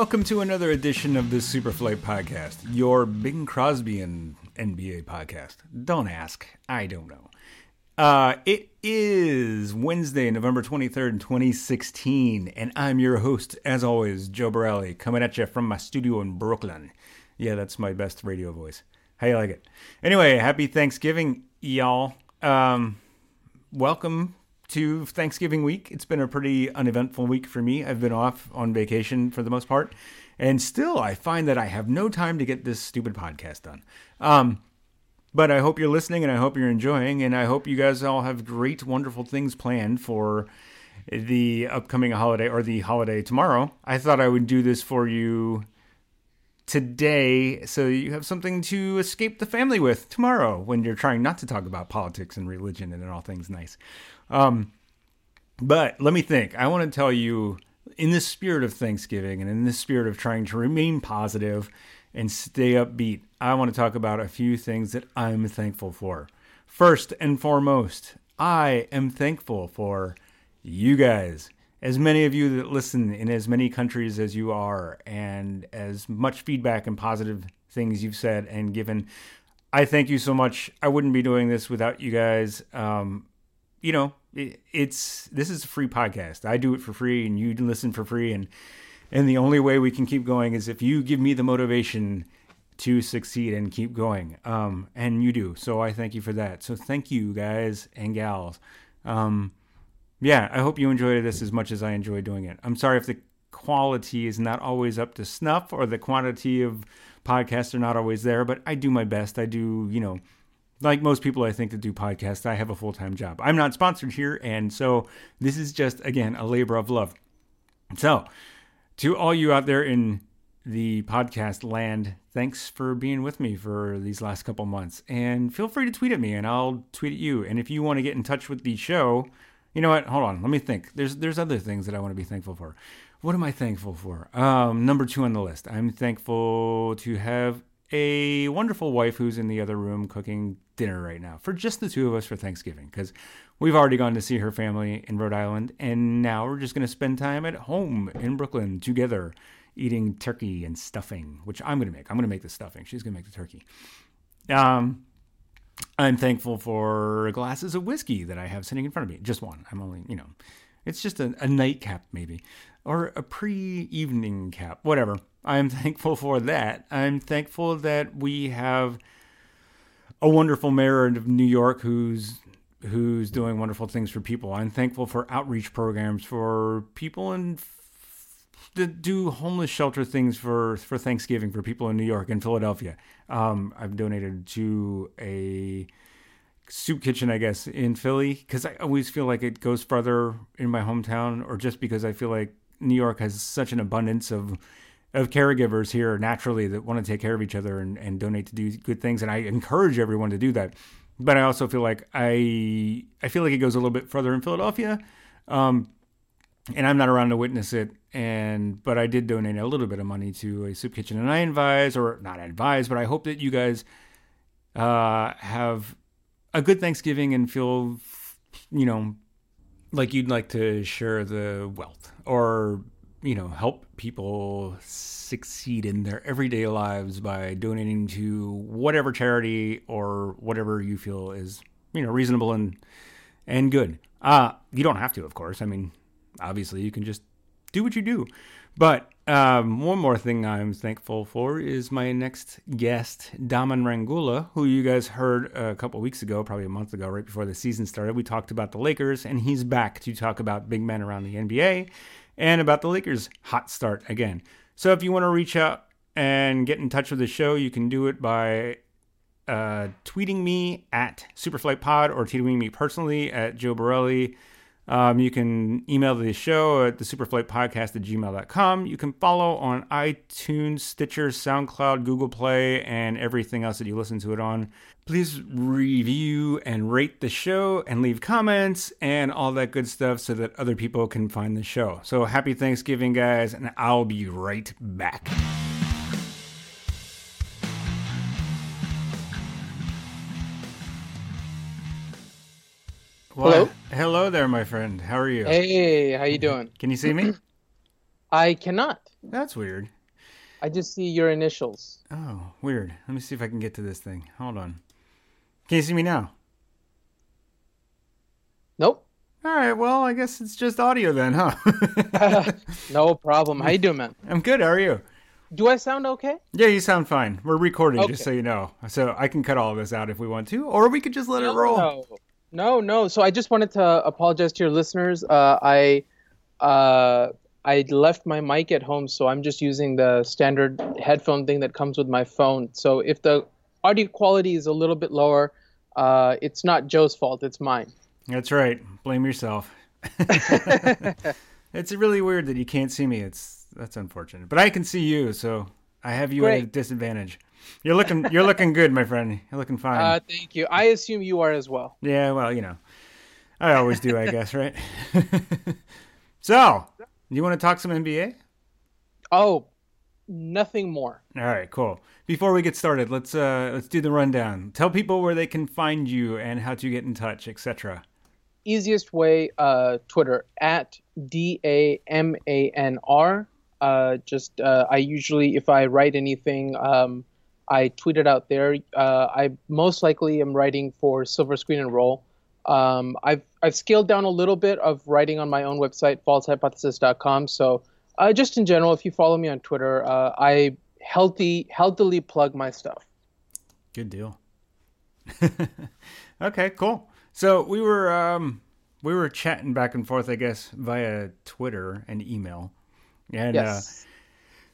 Welcome to another edition of the Superflight Podcast, your Bing Crosby and NBA podcast. Don't ask. I don't know. Uh, it is Wednesday, November 23rd, 2016, and I'm your host, as always, Joe Borelli, coming at you from my studio in Brooklyn. Yeah, that's my best radio voice. How you like it? Anyway, happy Thanksgiving, y'all. Um, welcome to Thanksgiving week. It's been a pretty uneventful week for me. I've been off on vacation for the most part, and still I find that I have no time to get this stupid podcast done. Um, but I hope you're listening and I hope you're enjoying, and I hope you guys all have great, wonderful things planned for the upcoming holiday or the holiday tomorrow. I thought I would do this for you today so you have something to escape the family with tomorrow when you're trying not to talk about politics and religion and all things nice. Um, but let me think. I want to tell you, in the spirit of Thanksgiving and in the spirit of trying to remain positive and stay upbeat, I want to talk about a few things that I'm thankful for. First and foremost, I am thankful for you guys. As many of you that listen in as many countries as you are, and as much feedback and positive things you've said and given, I thank you so much. I wouldn't be doing this without you guys. Um, you know, it, it's this is a free podcast. I do it for free, and you listen for free, and and the only way we can keep going is if you give me the motivation to succeed and keep going. Um, and you do. So I thank you for that. So thank you, guys and gals. Um, yeah, I hope you enjoyed this as much as I enjoy doing it. I'm sorry if the quality is not always up to snuff or the quantity of podcasts are not always there, but I do my best. I do, you know like most people I think that do podcasts, I have a full time job. I'm not sponsored here, and so this is just again a labor of love. So, to all you out there in the podcast land, thanks for being with me for these last couple months. And feel free to tweet at me, and I'll tweet at you. And if you want to get in touch with the show, you know what? Hold on, let me think. There's there's other things that I want to be thankful for. What am I thankful for? Um, number two on the list. I'm thankful to have a wonderful wife who's in the other room cooking dinner right now for just the two of us for Thanksgiving because we've already gone to see her family in Rhode Island and now we're just going to spend time at home in Brooklyn together eating turkey and stuffing, which I'm going to make. I'm going to make the stuffing. She's going to make the turkey. Um, I'm thankful for glasses of whiskey that I have sitting in front of me. Just one. I'm only, you know, it's just a, a nightcap maybe or a pre evening cap, whatever. I'm thankful for that. I'm thankful that we have a wonderful mayor of New York who's who's doing wonderful things for people. I'm thankful for outreach programs for people and that do homeless shelter things for for Thanksgiving for people in New York and Philadelphia. Um, I've donated to a soup kitchen, I guess, in Philly because I always feel like it goes further in my hometown, or just because I feel like New York has such an abundance of of caregivers here naturally that want to take care of each other and, and donate to do good things, and I encourage everyone to do that. But I also feel like I I feel like it goes a little bit further in Philadelphia, um, and I'm not around to witness it. And but I did donate a little bit of money to a soup kitchen, and I advise or not advise, but I hope that you guys uh, have a good Thanksgiving and feel you know like you'd like to share the wealth or you know help people succeed in their everyday lives by donating to whatever charity or whatever you feel is you know reasonable and and good. Uh you don't have to of course. I mean obviously you can just do what you do but um, one more thing I'm thankful for is my next guest, Daman Rangoola, who you guys heard a couple weeks ago, probably a month ago, right before the season started. We talked about the Lakers, and he's back to talk about big men around the NBA and about the Lakers' hot start again. So if you want to reach out and get in touch with the show, you can do it by uh, tweeting me at SuperflightPod or tweeting me personally at Joe Borelli. Um, you can email the show at the superflight podcast at gmail.com. You can follow on iTunes, Stitcher, SoundCloud, Google Play, and everything else that you listen to it on. Please review and rate the show and leave comments and all that good stuff so that other people can find the show. So happy Thanksgiving, guys, and I'll be right back. Hello. Hello there, my friend. How are you? Hey, how you doing? Can you see me? I cannot. That's weird. I just see your initials. Oh, weird. Let me see if I can get to this thing. Hold on. Can you see me now? Nope. All right. Well, I guess it's just audio then, huh? no problem. How you doing, man? I'm good. How are you? Do I sound okay? Yeah, you sound fine. We're recording, Okay. just so you know. So I can cut all of this out if we want to, or we could just let it roll. No, no, no. So I just wanted to apologize to your listeners. Uh, I uh, I left my mic at home, so I'm just using the standard headphone thing that comes with my phone. So if the audio quality is a little bit lower, uh, it's not Joe's fault. It's mine. That's right. Blame yourself. it's really weird that you can't see me. It's that's unfortunate, but I can see you, so I have you at a disadvantage. You're looking, you're looking good, my friend. You're looking fine. Uh, thank you. I assume you are as well. Yeah, well, you know, I always do, I guess, right? so, you want to talk some NBA? Oh, nothing more. All right, cool. Before we get started, let's uh let's do the rundown. Tell people where they can find you and how to get in touch, etc. easiest way uh twitter at d-a-m-a-n-r uh just uh i usually if i write anything um i tweeted out there uh i most likely am writing for silver screen and roll. Um i've i've scaled down a little bit of writing on my own website falsehypothesis.com so uh just in general if you follow me on twitter uh i healthy healthily plug my stuff. Good deal. okay, cool. So we were um we were chatting back and forth, I guess, via Twitter and email, and yes. uh,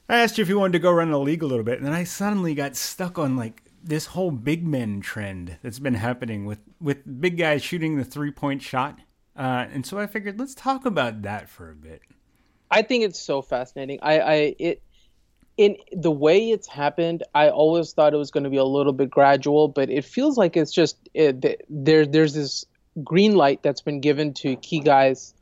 I asked you if you wanted to go run the league a little bit, and then I suddenly got stuck on like this whole big men trend that's been happening with with big guys shooting the three point shot, uh, and so I figured let's talk about that for a bit. I think it's so fascinating. I, I it in the way it's happened. I always thought it was going to be a little bit gradual, but it feels like it's just it, there. There's this green light that's been given to key guys,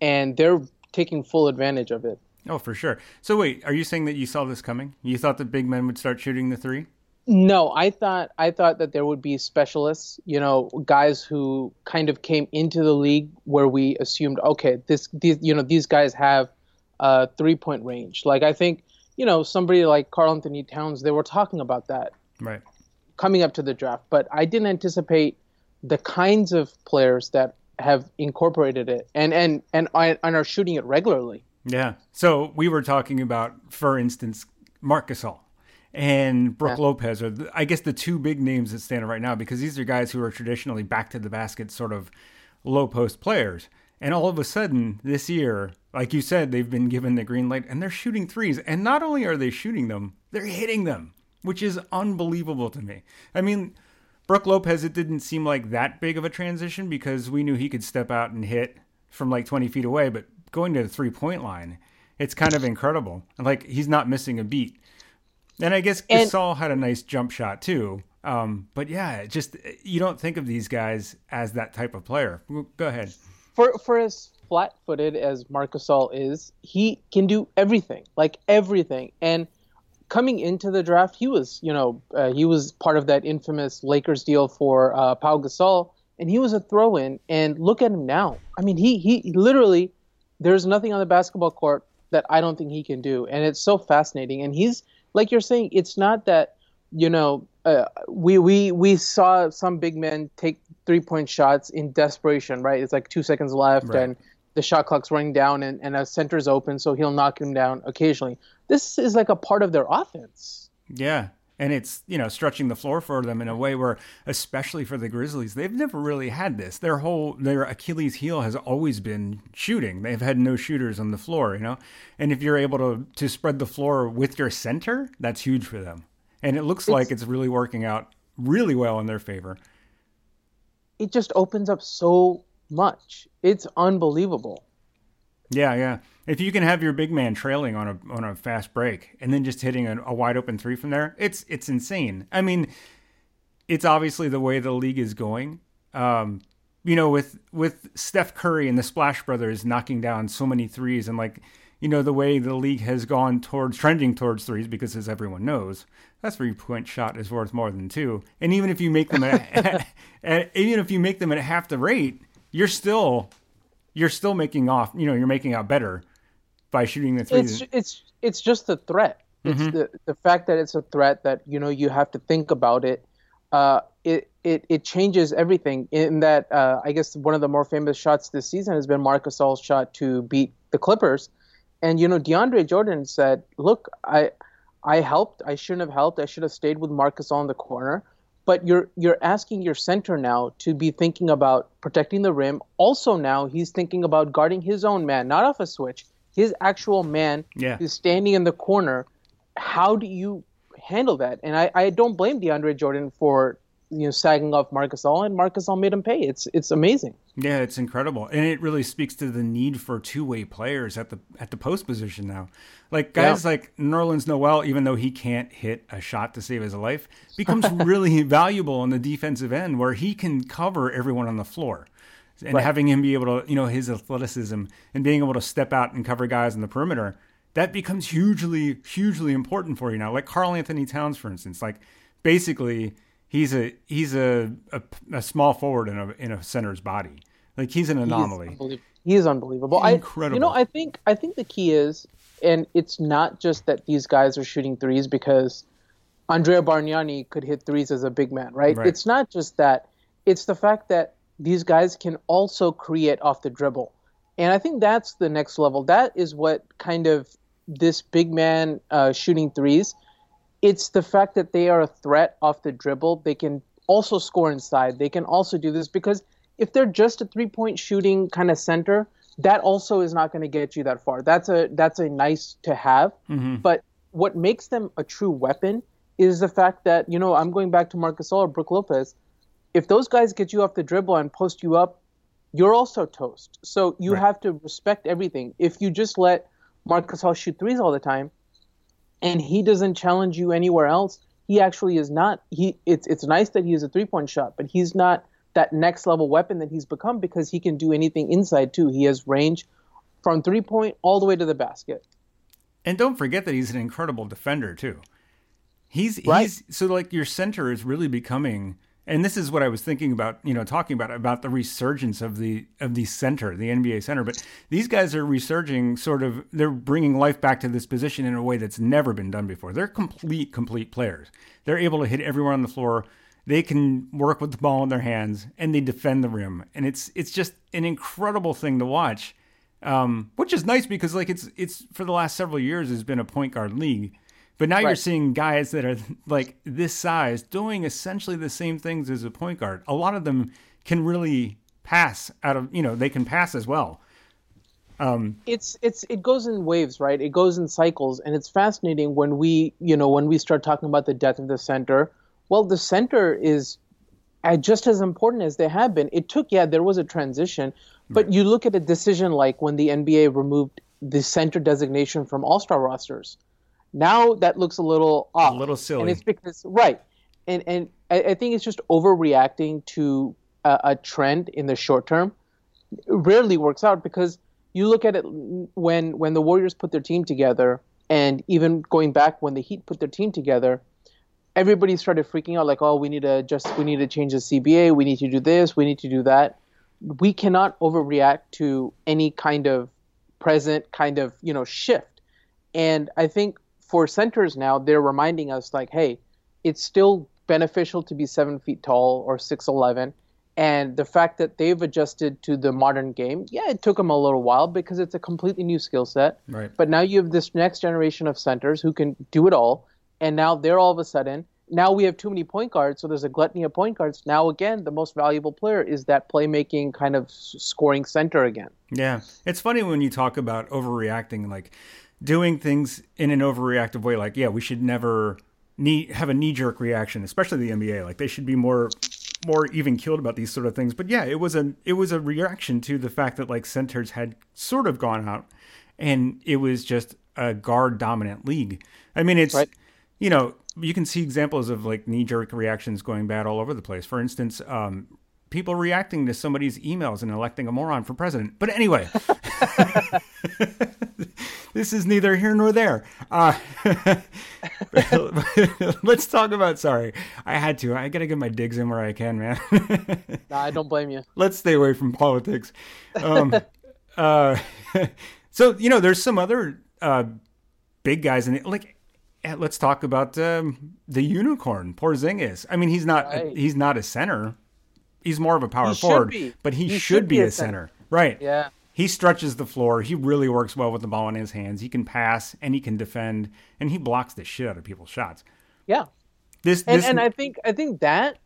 and they're taking full advantage of it. Oh, for sure. So wait, are you saying that you saw this coming? You thought that big men would start shooting the three? No, I thought I thought that there would be specialists, you know, guys who kind of came into the league where we assumed, okay, this these you know these guys have uh, three point range. Like I think you know somebody like Karl-Anthony Towns, they were talking about that Right. coming up to the draft, but I didn't anticipate the kinds of players that have incorporated it and and and, and are shooting it regularly. Yeah. So we were talking about, for instance, Marc Gasol and Brook Yeah. Lopez are, the, I guess, the two big names that stand out right now because these are guys who are traditionally back to the basket sort of low post players. And all of a sudden, this year, like you said, they've been given the green light and they're shooting threes. And not only are they shooting them, they're hitting them, which is unbelievable to me. I mean, Brook Lopez, it didn't seem like that big of a transition because we knew he could step out and hit from like 20 feet away. But going to the three point line, it's kind of incredible. Like he's not missing a beat. And I guess And- Gasol had a nice jump shot too. Um, but yeah, just you don't think of these guys as that type of player. Go ahead. for for as flat-footed as Marc Gasol is, he can do everything, like everything. And coming into the draft, he was, you know, uh, he was part of that infamous Lakers deal for uh, Pau Gasol, and he was a throw-in. And look at him now. I mean, he he literally, there's nothing on the basketball court that I don't think he can do, and it's so fascinating. And he's like you're saying, it's not that you know, uh, we we we saw some big men take three point shots in desperation, right? It's like two seconds left, Right. and the shot clock's running down, and, and a center's open, so he'll knock him down occasionally. This is like a part of their offense. Yeah. And it's, you know, stretching the floor for them in a way where, especially for the Grizzlies, they've never really had this. Their whole, their Achilles heel has always been shooting. They've had no shooters on the floor, you know? And if you're able to, to spread the floor with your center, that's huge for them. And it looks like it's really working out really well in their favor. It just opens up so much. It's unbelievable. Yeah, yeah. If you can have your big man trailing on a on a fast break and then just hitting a, a wide open three from there, it's it's insane. I mean, it's obviously the way the league is going. Um, you know, with with Steph Curry and the Splash Brothers knocking down so many threes, and like you know the way the league has gone towards trending towards threes, because as everyone knows, that three point shot is worth more than two. And even if you make them at, at even if you make them at half the rate, you're still you're still making off. You know, you're making out better by shooting the three. It's it's it's just the threat. It's Mm-hmm. the the fact that it's a threat that you know you have to think about it. Uh, it it it changes everything. In that, uh, I guess one of the more famous shots this season has been Marc Gasol's shot to beat the Clippers, and you know DeAndre Jordan said, "Look, I I helped. I shouldn't have helped. I should have stayed with Marcus in the corner." But you're you're asking your center now to be thinking about protecting the rim. Also now he's thinking about guarding his own man, not off a switch. His actual man Yeah. is standing in the corner. How do you handle that? And I, I don't blame DeAndre Jordan for you know sagging off Marc Gasol, and Marc Gasol made him pay. It's it's amazing. Yeah, it's incredible, and it really speaks to the need for two-way players at the at the post position now. Like guys like Nerlens Noel, even though he can't hit a shot to save his life, becomes really valuable on the defensive end where he can cover everyone on the floor. And Right. having him be able to, you know, his athleticism and being able to step out and cover guys on the perimeter, that becomes hugely, hugely important for you now. Like Karl-Anthony Towns, for instance, like basically he's a he's a, a, a small forward in a in a center's body. Like he's an He is anomaly. unbelievable. He is unbelievable. Incredible. I, you know, I think I think the key is, and it's not just that these guys are shooting threes because Andrea Bargnani could hit threes as a big man, right? Right. It's not just that. It's the fact that these guys can also create off the dribble, and I think that's the next level. That is what kind of this big man uh, shooting threes. It's the fact that they are a threat off the dribble. They can also score inside. They can also do this because if they're just a three point shooting kind of center, that also is not going to get you that far. That's a that's a nice to have. Mm-hmm. But what makes them a true weapon is the fact that you know I'm going back to Marcus or Brook Lopez. If those guys get you off the dribble and post you up, you're also toast. So you Right. have to respect everything. If you just let Marc Gasol shoot threes all the time, and he doesn't challenge you anywhere else, he actually is not. He it's it's nice that he is a three point shot, but he's not that next level weapon that he's become because he can do anything inside too. He has range from three point all the way to the basket. And don't forget that he's an incredible defender too. He's Right. he's so like your center is really becoming and this is what I was thinking about, you know, talking about about the resurgence of the of the center, the NBA center, but these guys are resurging sort of they're bringing life back to this position in a way that's never been done before. They're complete complete players. They're able to hit everyone on the floor. They can work with the ball in their hands and they defend the rim. And it's it's just an incredible thing to watch um, which is nice because like it's it's for the last several years has been a point guard league, but now you're seeing guys that are like this size doing essentially the same things as a point guard. A lot of them can really pass out of you know they can pass as well. it's it's it goes in waves, right? It goes in cycles, and it's fascinating when we you know when we start talking about the death of the center. Well, the center is uh, just as important as they have been. It took yeah, there was a transition, but you look at a decision like when the NBA removed the center designation from All Star rosters. Now that looks a little off, A little silly. and it's because right, and and I, I think it's just overreacting to a, a trend in the short term. Rarely works out because you look at it when when the Warriors put their team together, and even going back when the Heat put their team together, everybody started freaking out like, oh, we need to just we need to change the CBA, we need to do this, we need to do that. We cannot overreact to any kind of present kind of you know shift, and I think for centers now they're reminding us like, hey, it's still beneficial to be seven feet tall or six eleven. And the fact that they've adjusted to the modern game yeah it took them a little while because it's a completely new skill set. Right. but now you have this next generation of centers who can do it all. And now they're all of a sudden now we have too many point guards so there's a gluttony of point guards. Now again the most valuable player is that playmaking kind of scoring center again. Yeah. It's funny when you talk about overreacting, like doing things in an overreactive way. Like, yeah, we should never knee, have a knee jerk reaction, especially the NBA. Like, they should be more more even keeled about these sort of things. But yeah, it was a it was a reaction to the fact that like centers had sort of gone out, and it was just a guard dominant league. I mean, it's Right. you know you can see examples of like knee jerk reactions going bad all over the place. For instance, um, people reacting to somebody's emails and electing a moron for president. But anyway, this is neither here nor there. Uh, let's talk about. Sorry, I had to. I gotta get my digs in where I can, man. nah, i don't blame you let's stay away from politics. Um, uh, So you know, there's some other uh, big guys in it. Like, eh, let's talk about um, the unicorn, Porzingis. I mean, he's not Right. he's not a center. He's more of a power forward, be. but he, He should, be, a center. Right. Yeah. He stretches the floor. He really works well with the ball in his hands. He can pass and he can defend, and he blocks the shit out of people's shots. Yeah. This, And this and I think I think that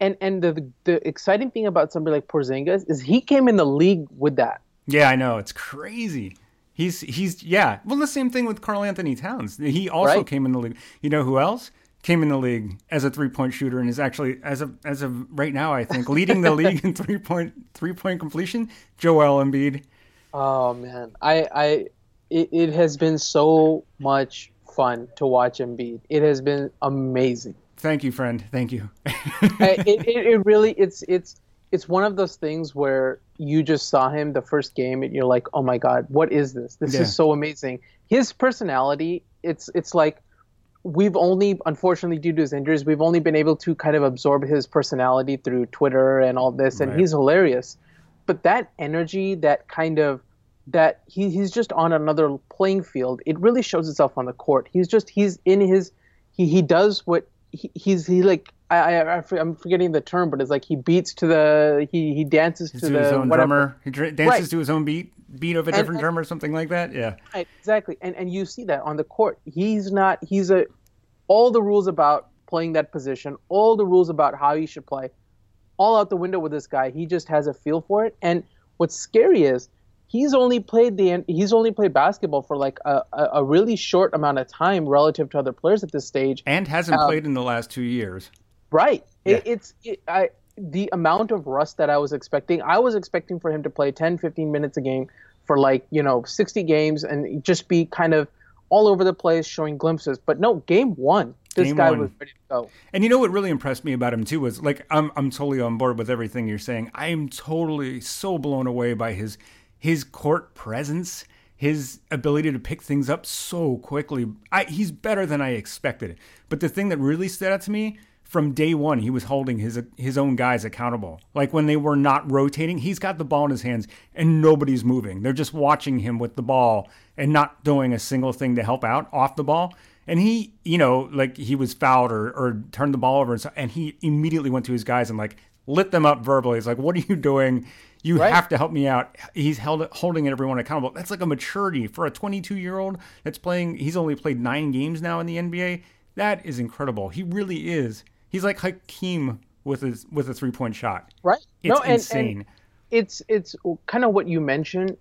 and and the the exciting thing about somebody like Porzingis is he came in the league with that. Yeah, I know. It's crazy. He's he's yeah. Well, the same thing with Karl-Anthony Towns. He also Right. came in the league. You know who else came in the league as a three point shooter and is actually as of as of right now, I think leading the league in three point three point completion. Joel Embiid. Oh man, I I it, it has been so much fun to watch Embiid. It has been amazing. Thank you, friend. Thank you. It, it, it really it's it's it's one of those things where you just saw him the first game and you're like, oh my god, what is this? This Yeah. is so amazing. His personality, it's it's like we've only unfortunately due to his injuries, we've only been able to kind of absorb his personality through Twitter and all this, and Right. he's hilarious. But that energy, that kind of that he, he's just on another playing field. It really shows itself on the court. He's just he's in his he, he does what he, he's he like I, I I'm forgetting the term, but it's like he beats to the he he dances to to the his own whatever. drummer. He dr- dances Right. to his own beat, beat of a different and- drummer, something like that. Yeah. Right, exactly. And and you see that on the court. He's not he's a all the rules about playing that position, all the rules about how you should play, all out the window with this guy. He just has a feel for it. And what's scary is he's only played the he's only played basketball for like a, a, really short amount of time relative to other players at this stage. And hasn't Um, played in the last two years. Right. Yeah. It, it's it, I the amount of rust that I was expecting. I was expecting for him to play 10, 15 minutes a game for like you know 60 games and just be kind of all over the place, showing glimpses. But no, game one, this Game guy one. was ready to go. And you know what really impressed me about him too was like I'm I'm totally on board with everything you're saying. I am totally so blown away by his his court presence, his ability to pick things up so quickly. I, he's better than I expected. But the thing that really stood out to me from day one, he was holding his his own guys accountable. Like when they were not rotating, he's got the ball in his hands and nobody's moving. They're just watching him with the ball and not doing a single thing to help out off the ball. And he, you know, like he was fouled or, or turned the ball over, and, so, and he immediately went to his guys and like lit them up verbally. He's like, "What are you doing? You Right. have to help me out." He's held holding everyone accountable. That's like a maturity for a 22 year old that's playing. He's only played nine games now in the NBA. That is incredible. He really is. He's like Hakeem with his with a three point shot. Right. It's no, and, insane. and it's it's kind of what you mentioned.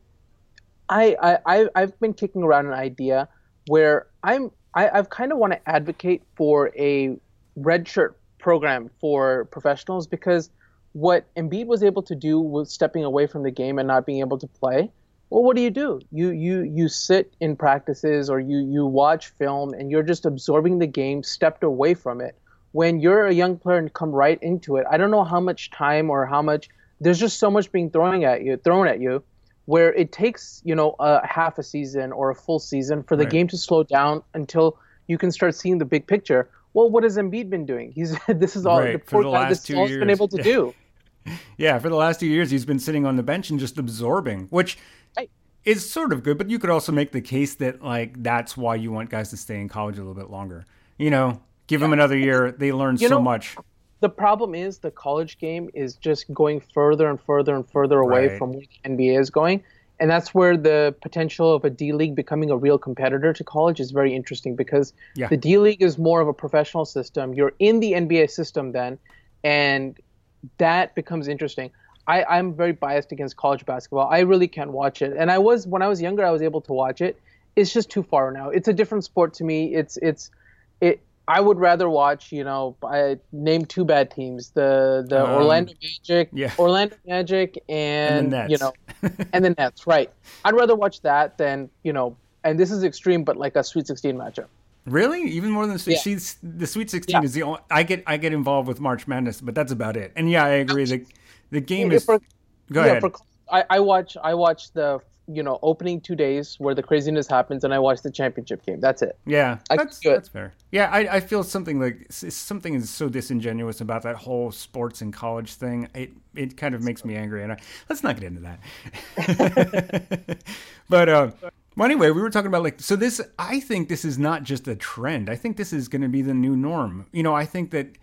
I, I I've been kicking around an idea where I'm I, I've kind of want to advocate for a red shirt program for professionals because what Embiid was able to do was stepping away from the game and not being able to play. Well, what do you do? You you you sit in practices or you you watch film and you're just absorbing the game, stepped away from it. When you're a young player and come right into it, I don't know how much time or how much there's just so much being thrown at you, thrown at you, where it takes you know a half a season or a full season for the Right. game to slow down until you can start seeing the big picture. Well, what has Embiid been doing? He's this is all Right, the for poor the guy. last This two all he's been able to Yeah. do. Yeah, for the last two years, he's been sitting on the bench and just absorbing, which Right. is sort of good. But you could also make the case that like that's why you want guys to stay in college a little bit longer. You know, give them another year. They learn You so know, much. The problem is the college game is just going further and further and further away Right. from where the NBA is going. And that's where the potential of a D League becoming a real competitor to college is very interesting because Yeah. the D League is more of a professional system. You're in the NBA system then, and that becomes interesting. I, I'm very biased against college basketball. I really can't watch it. And I was when I was younger, I was able to watch it. It's just too far now. It's a different sport to me. It's it's it. I would rather watch, you know, I name two bad teams: the the Um, Orlando Magic, yeah. Orlando Magic, And and, the you Nets. know, and the Nets. Right. I'd rather watch that than you know. And this is extreme, but like a Sweet 16 matchup. Really, even more than Yeah. she's the Sweet Sixteen Yeah. is the only. I get I get involved with March Madness, but that's about it. And yeah, I agree. The the game Yeah, is. for- go yeah, ahead. for, I, I watch I watch the you know opening two days where the craziness happens, and I watch the championship game. That's it. Yeah, I that's that's fair. Yeah, I, I feel something like something is so disingenuous about that whole sports and college thing. It it kind of makes me angry, and I, let's not get into that. but uh, well, anyway, we were talking about like so. This I think this is not just a trend. I think this is going to be the new norm. You know, I think that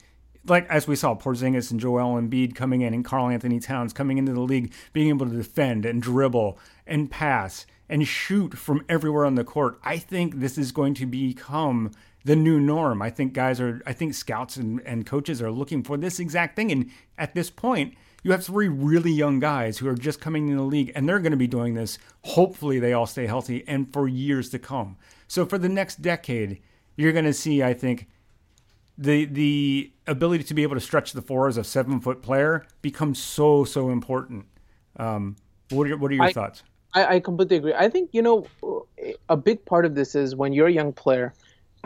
like as we saw Porzingis and Joel Embiid coming in and Karl-Anthony Towns coming into the league, being able to defend and dribble and pass and shoot from everywhere on the court. I think this is going to become the new norm. I think guys are, I think scouts and, and coaches are looking for this exact thing. And at this point, you have three really young guys who are just coming in the league and they're going to be doing this. Hopefully, they all stay healthy and for years to come. So, for the next decade, you're going to see, I think, the the ability to be able to stretch the floor as a seven foot player becomes so so important. Um, what are what are your I- thoughts? I, I completely agree. I think you know a big part of this is when you're a young player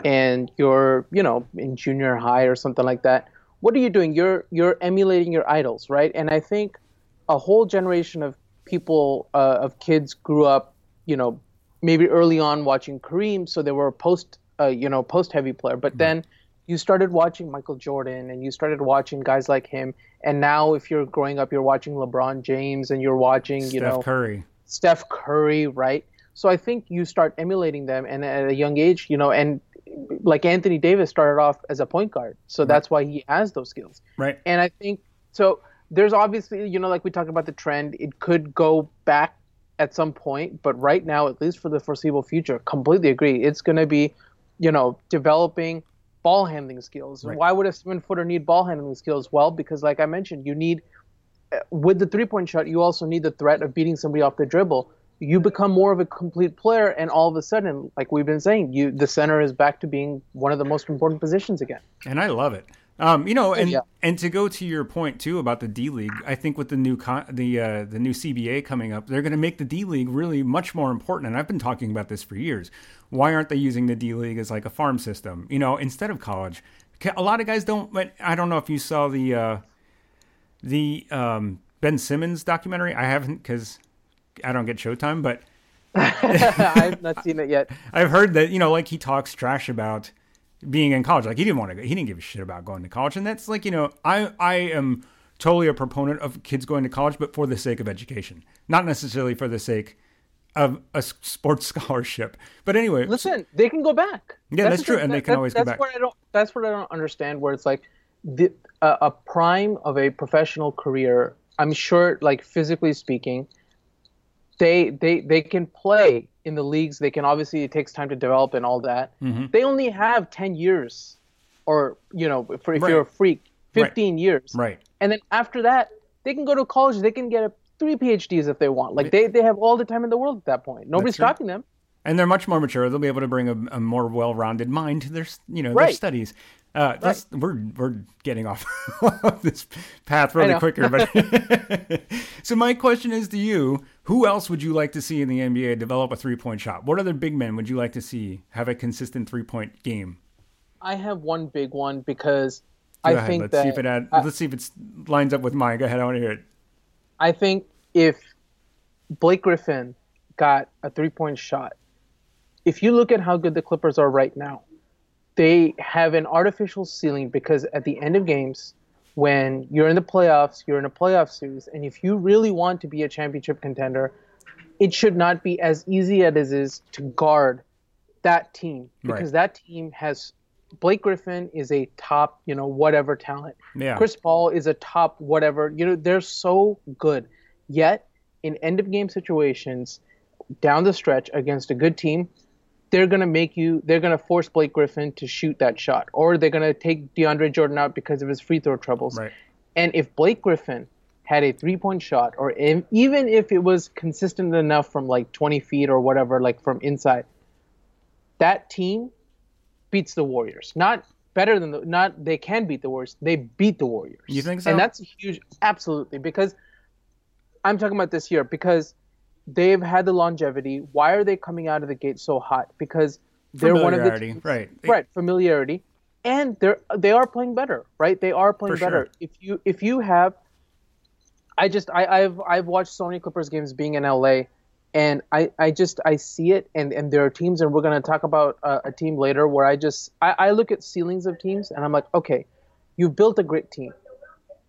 and you're you know in junior high or something like that. What are you doing? You're you're emulating your idols, right? And I think a whole generation of people uh, of kids grew up, you know, maybe early on watching Kareem, so they were a post uh, you know post heavy player, but then you started watching Michael Jordan and you started watching guys like him, and now if you're growing up, you're watching LeBron James and you're watching you Steph know Curry. Steph Curry, right? So I think you start emulating them, and at a young age, you know, and like Anthony Davis started off as a point guard, so that's why he has those skills. Right. And I think so. There's obviously, you know, like we talked about the trend, it could go back at some point, but right now, at least for the foreseeable future, completely agree. It's going to be, you know, developing ball handling skills. Right. Why would a seven footer need ball handling skills? Well, because like I mentioned, you need with the three point shot, you also need the threat of beating somebody off the dribble. You become more of a complete player, and all of a sudden, like we've been saying, you the center is back to being one of the most important positions again. and I love it. Um, you know, and yeah. and to go to your point too about the D League, I think with the new con- the uh, the new CBA coming up, they're going to make the D League really much more important. And I've been talking about this for years. Why aren't they using the D League as like a farm system? You know, instead of college, a lot of guys don't. But I don't know if you saw the uh, the um, Ben Simmons documentary. I haven't because I don't get Showtime, but I've not seen it yet. I've heard that you know, like he talks trash about being in college. Like he didn't want to go. He didn't give a shit about going to college, and that's like you know, I I am totally a proponent of kids going to college, but for the sake of education, not necessarily for the sake of a sports scholarship. But anyway, Listen, they can go back. Yeah, that's the true, thing. and they can that- always go that's back. What I don't. That's what I don't understand. Where it's like the uh, a prime of a professional career. I'm sure, like physically speaking, they they they can play in the leagues. They can obviously it takes time to develop and all that. Mm-hmm. They only have ten years, or you know, for if Right. you're a freak, fifteen years. right. And then after that, they can go to college. They can get a, three PhDs if they want. Like they, they have all the time in the world at that point. Nobody's stopping them. and they're much more mature. They'll be able to bring a, a more well-rounded mind to their, you know, their studies. Uh, that's, We're we're getting off this path really quicker, but so my question is to you: Who else would you like to see in the NBA develop a three-point shot? What other big men would you like to see have a consistent three-point game? I have one big one because Go I ahead. think let's that see if it add, I, let's see if it lines up with mine. Go ahead. I want to hear it. I think if Blake Griffin got a three point shot, if you look at how good the Clippers are right now, they have an artificial ceiling because at the end of games, when you're in the playoffs, you're in a playoff series, and if you really want to be a championship contender, it should not be as easy as it is to guard that team because that team has Blake Griffin is a top, you know, whatever talent. Yeah. Chris Paul is a top whatever. You know, they're so good. Yet in end of game situations, down the stretch against a good team, they're gonna make you. They're gonna force Blake Griffin to shoot that shot, or they're gonna take DeAndre Jordan out because of his free throw troubles. Right. And if Blake Griffin had a three point shot, or if, even if it was consistent enough from like 20 feet or whatever, like from inside, that team beats the Warriors. Not better than the, not they can beat the Warriors. They beat the Warriors. You think so? And that's huge, absolutely, because I'm talking about this year because they've had the longevity. Why are they coming out of the gate so hot? Because they're one of the right. right familiarity and they're they are playing better right they are playing For better sure. if you if you have i just I, i've i've watched so many clippers games being in la And I, I just I see it, and, and there are teams, and we're going to talk about a, a, team later where I just I, I look at ceilings of teams, and I'm like, okay, you've built a great team.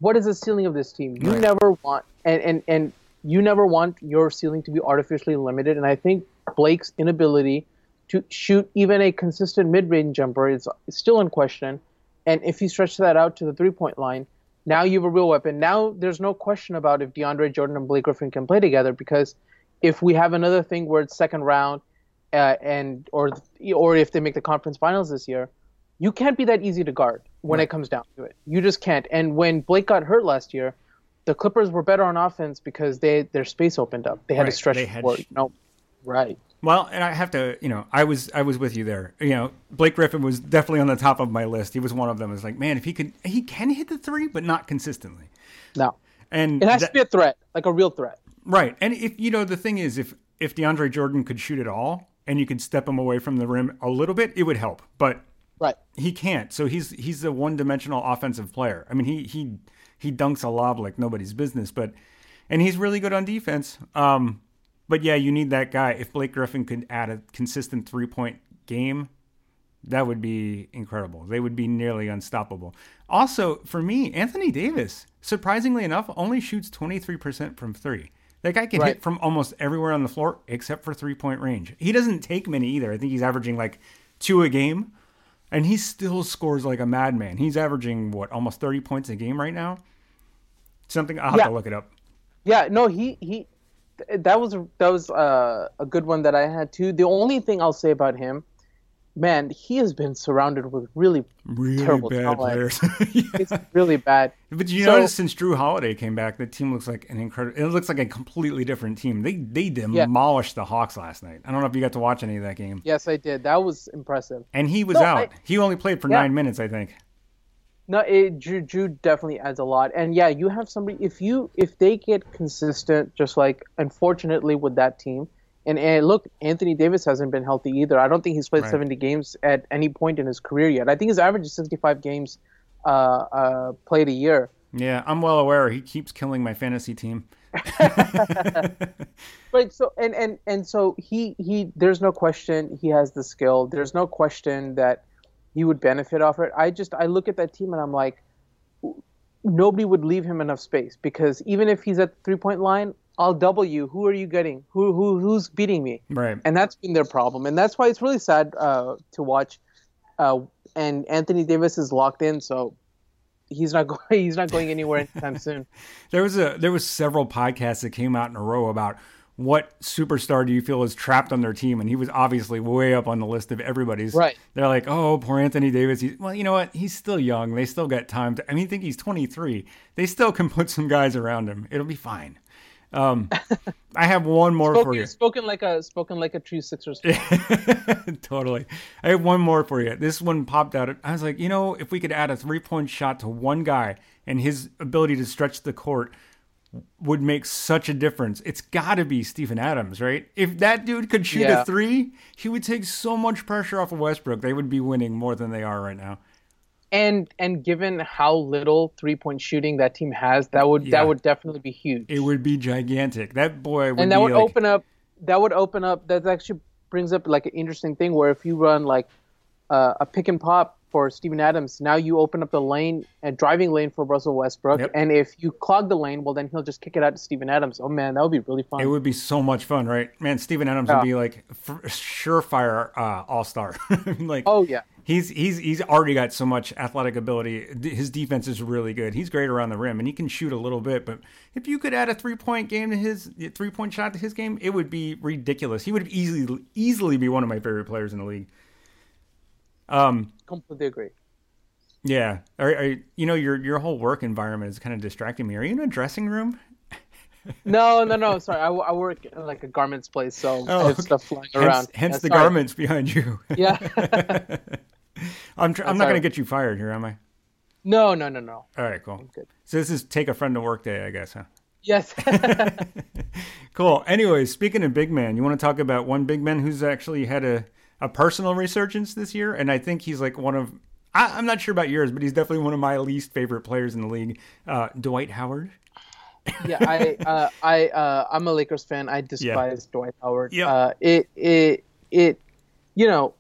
What is the ceiling of this team? You right. never want, and, and and you never want your ceiling to be artificially limited. And I think Blake's inability to shoot even a consistent mid-range jumper is, still in question. And if you stretch that out to the three-point line, now you have a real weapon. Now there's no question about if DeAndre Jordan and Blake Griffin can play together because if we have another thing where it's second round uh, and or or if they make the conference finals this year, you can't be that easy to guard when right. it comes down to it. You just can't. And when Blake got hurt last year, the Clippers were better on offense because they their space opened up. They had right. to stretch they had forward. Sh- no, right. Well, and I have to, you know, I was I was with you there. You know, Blake Griffin was definitely on the top of my list. He was one of them. It's like, man, if he could, he can hit the three, but not consistently. No, and it has that, to be a threat, like a real threat. Right, and if you know, the thing is, if if DeAndre Jordan could shoot it all, and you could step him away from the rim a little bit, it would help. But right, he can't. So he's he's a one dimensional offensive player. I mean, he he he dunks a lob like nobody's business, but and he's really good on defense. Um, but yeah, you need that guy. If Blake Griffin could add a consistent three point game, that would be incredible. They would be nearly unstoppable. Also, for me, Anthony Davis, surprisingly enough, only shoots 23% from three. That guy can right. hit from almost everywhere on the floor except for three point range. He doesn't take many either. I think he's averaging like two a game, and he still scores like a madman. He's averaging, what, almost 30 points a game right now? Something, I'll have yeah. to look it up. Yeah, no, he, he, that was that was uh, a good one that I had too. The only thing I'll say about him, man, he has been surrounded with really, really terrible bad players. yeah. It's really bad. But you so, notice since Jrue Holiday came back, the team looks like an incredible. It looks like a completely different team. They they demolished yeah. the Hawks last night. I don't know if you got to watch any of that game. Yes, I did. That was impressive. And he was no, out. I, he only played for yeah. nine minutes, I think. No, it, Jrue, Jrue definitely adds a lot, and yeah, you have somebody. If you if they get consistent, just like unfortunately with that team, and, and look, Anthony Davis hasn't been healthy either. I don't think he's played right. 70 games at any point in his career yet. I think his average is 65 games uh, uh, played a year. Yeah, I'm well aware. He keeps killing my fantasy team. right. So and and and so he he. There's no question he has the skill. There's no question that he would benefit off it. I just I look at that team and I'm like, nobody would leave him enough space because even if he's at the three point line, I'll double you. Who are you getting? Who who who's beating me? Right. And that's been their problem, and that's why it's really sad uh, to watch. Uh, and Anthony Davis is locked in, so he's not going. He's not going anywhere anytime soon. there was a there was several podcasts that came out in a row about what superstar do you feel is trapped on their team? And he was obviously way up on the list of everybody's. Right. They're like, oh, poor Anthony Davis. He's, well, you know what? He's still young. They still got time. To, I mean, I think he's 23. They still can put some guys around him. It'll be fine. Um, I have one more spoken, for you. Spoken like a spoken like a true Sixers. totally. I have one more for you. This one popped out. I was like, you know, if we could add a three point shot to one guy and his ability to stretch the court would make such a difference. It's got to be Steven Adams, right? If that dude could shoot yeah. a three, he would take so much pressure off of Westbrook. They would be winning more than they are right now. And and given how little three point shooting that team has, that would yeah. that would definitely be huge. It would be gigantic. That boy would and that would like... open up. That would open up. That actually brings up like an interesting thing where if you run like uh, a pick and pop for Steven Adams, now you open up the lane and driving lane for Russell Westbrook. Yep. And if you clog the lane, well, then he'll just kick it out to Steven Adams. Oh man, that would be really fun. It would be so much fun, right? Man, Steven Adams yeah. would be like surefire uh, all star. like, oh yeah, he's he's he's already got so much athletic ability. His defense is really good. He's great around the rim, and he can shoot a little bit. But if you could add a three point game to his three point shot to his game, it would be ridiculous. He would easily easily be one of my favorite players in the league. Um, completely agree. Yeah, are, are, you know your your whole work environment is kind of distracting me. Are you in a dressing room? no, no, no. Sorry, I, I work in like a garments place, so oh, I have stuff flying hence, around. Hence yeah, the sorry. garments behind you. Yeah. I'm tr- I'm not going to get you fired here, am I? No, no, no, no. All right, cool. So this is take a friend to work day, I guess, huh? Yes. cool. Anyways, speaking of big man, you want to talk about one big man who's actually had a a personal resurgence this year, and I think he's like one of I, am not sure about yours, but he's definitely one of my least favorite players in the league. Uh, Dwight Howard. yeah, I, uh, I, uh, I'm a Lakers fan. I despise yeah. Dwight Howard. Yeah. Uh, it, it, it, you know,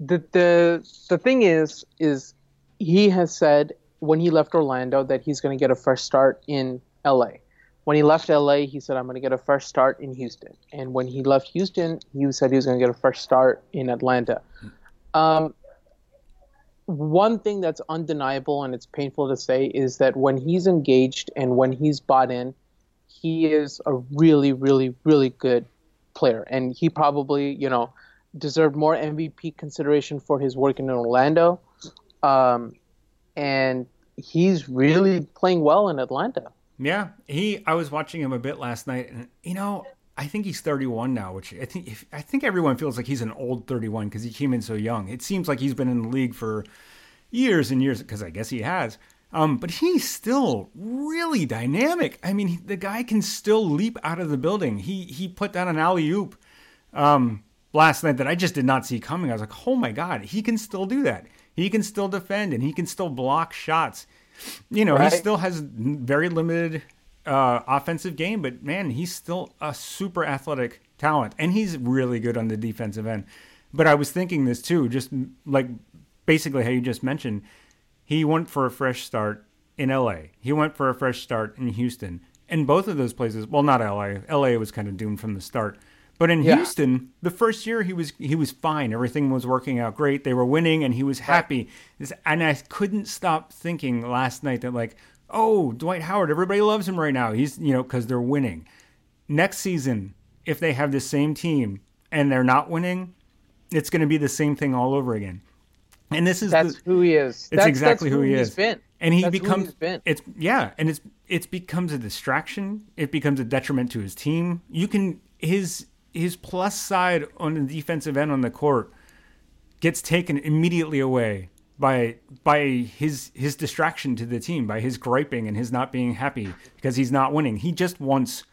the the the thing is, is he has said when he left Orlando that he's going to get a fresh start in L.A. When he left LA, he said, I'm going to get a fresh start in Houston. And when he left Houston, he said he was going to get a fresh start in Atlanta. Um, one thing that's undeniable and it's painful to say is that when he's engaged and when he's bought in, he is a really, really, really good player. And he probably, you know, deserved more MVP consideration for his work in Orlando. Um, and he's really playing well in Atlanta. Yeah, he. I was watching him a bit last night, and you know, I think he's 31 now, which I think if, I think everyone feels like he's an old 31 because he came in so young. It seems like he's been in the league for years and years because I guess he has. Um, but he's still really dynamic. I mean, he, the guy can still leap out of the building. He he put down an alley oop um, last night that I just did not see coming. I was like, oh my god, he can still do that. He can still defend and he can still block shots you know, right. he still has very limited uh, offensive game, but man, he's still a super athletic talent, and he's really good on the defensive end. But I was thinking this too, just like basically how you just mentioned, he went for a fresh start in LA. He went for a fresh start in Houston. And both of those places, well, not LA. LA was kind of doomed from the start. But in yeah. Houston, the first year he was he was fine. Everything was working out great. They were winning, and he was happy. Right. And I couldn't stop thinking last night that like, oh, Dwight Howard, everybody loves him right now. He's you know because they're winning. Next season, if they have the same team and they're not winning, it's going to be the same thing all over again. And this is that's the, who he is. It's that's, exactly that's who, who he is. Been. And he that's becomes it's yeah, and it's it becomes a distraction. It becomes a detriment to his team. You can his his plus side on the defensive end on the court gets taken immediately away by by his his distraction to the team, by his griping and his not being happy because he's not winning. He just wants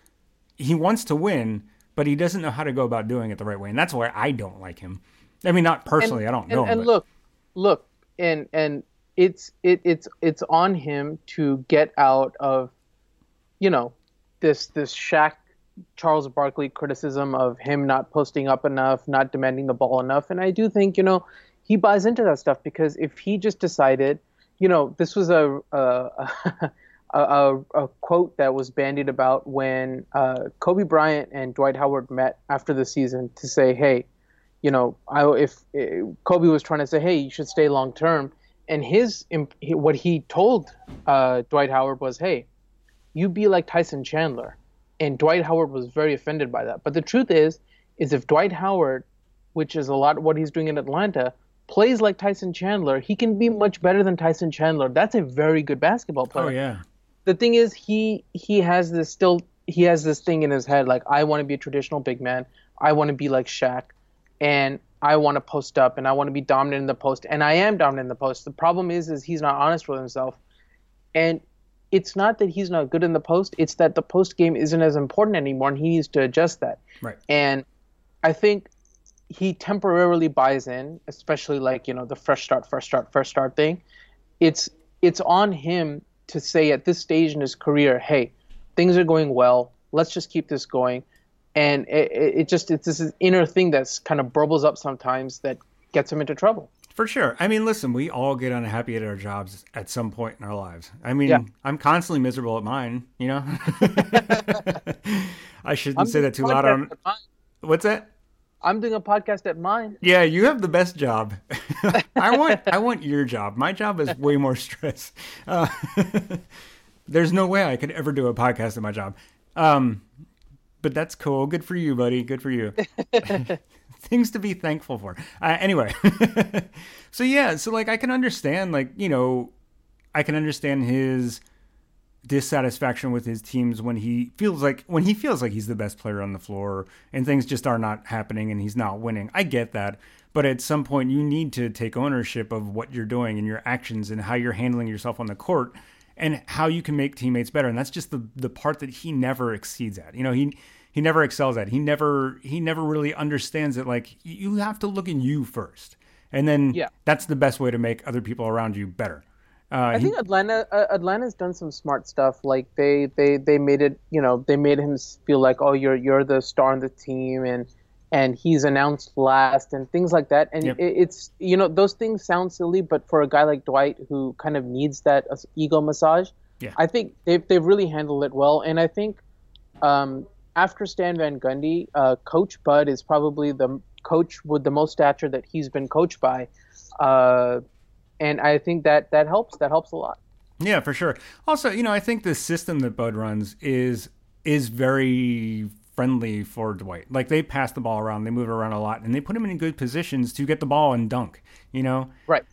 he wants to win, but he doesn't know how to go about doing it the right way, and that's why I don't like him. I mean, not personally, and, I don't know. And, him, and look, look, and and it's it, it's it's on him to get out of, you know, this this Shaq Charles Barkley criticism of him not posting up enough, not demanding the ball enough. And I do think, you know, he buys into that stuff because if he just decided, you know, this was a a, a, a quote that was bandied about when uh, Kobe Bryant and Dwight Howard met after the season to say, hey, you know, I, if, if Kobe was trying to say, hey, you should stay long term, and his what he told uh, Dwight Howard was, hey, you be like Tyson Chandler and Dwight Howard was very offended by that. But the truth is, is if Dwight Howard, which is a lot of what he's doing in Atlanta, plays like Tyson Chandler, he can be much better than Tyson Chandler. That's a very good basketball oh, player. Oh yeah. The thing is, he he has this still he has this thing in his head like I want to be a traditional big man. I want to be like Shaq, and I want to post up and I want to be dominant in the post, and I am dominant in the post. The problem is, is he's not honest with himself, and it's not that he's not good in the post. It's that the post game isn't as important anymore, and he needs to adjust that. Right. And I think he temporarily buys in, especially like you know the fresh start, fresh start, fresh start thing. It's it's on him to say at this stage in his career, hey, things are going well. Let's just keep this going. And it, it just it's this inner thing that's kind of burbles up sometimes that gets him into trouble. For sure. I mean, listen, we all get unhappy at our jobs at some point in our lives. I mean, yeah. I'm constantly miserable at mine, you know? I shouldn't I'm say that too loud. On... What's that? I'm doing a podcast at mine. Yeah, you have the best job. I want I want your job. My job is way more stress. Uh, there's no way I could ever do a podcast at my job. Um, but that's cool. Good for you, buddy. Good for you things to be thankful for. Uh, anyway, so yeah, so like I can understand, like you know, I can understand his dissatisfaction with his teams when he feels like when he feels like he's the best player on the floor and things just are not happening and he's not winning. I get that. But at some point you need to take ownership of what you're doing and your actions and how you're handling yourself on the court and how you can make teammates better. And that's just the the part that he never exceeds at. You know, he he never excels at. He never he never really understands it. Like you have to look in you first, and then yeah. that's the best way to make other people around you better. Uh, I he, think Atlanta uh, Atlanta's done some smart stuff. Like they, they they made it, you know, they made him feel like, oh, you're you're the star on the team, and and he's announced last and things like that. And yep. it, it's you know those things sound silly, but for a guy like Dwight who kind of needs that uh, ego massage, yeah. I think they've they've really handled it well. And I think um, after Stan Van Gundy, uh, Coach Bud is probably the coach with the most stature that he's been coached by, uh, and I think that that helps. That helps a lot. Yeah, for sure. Also, you know, I think the system that Bud runs is is very friendly for Dwight. Like they pass the ball around, they move around a lot, and they put him in good positions to get the ball and dunk. You know, right?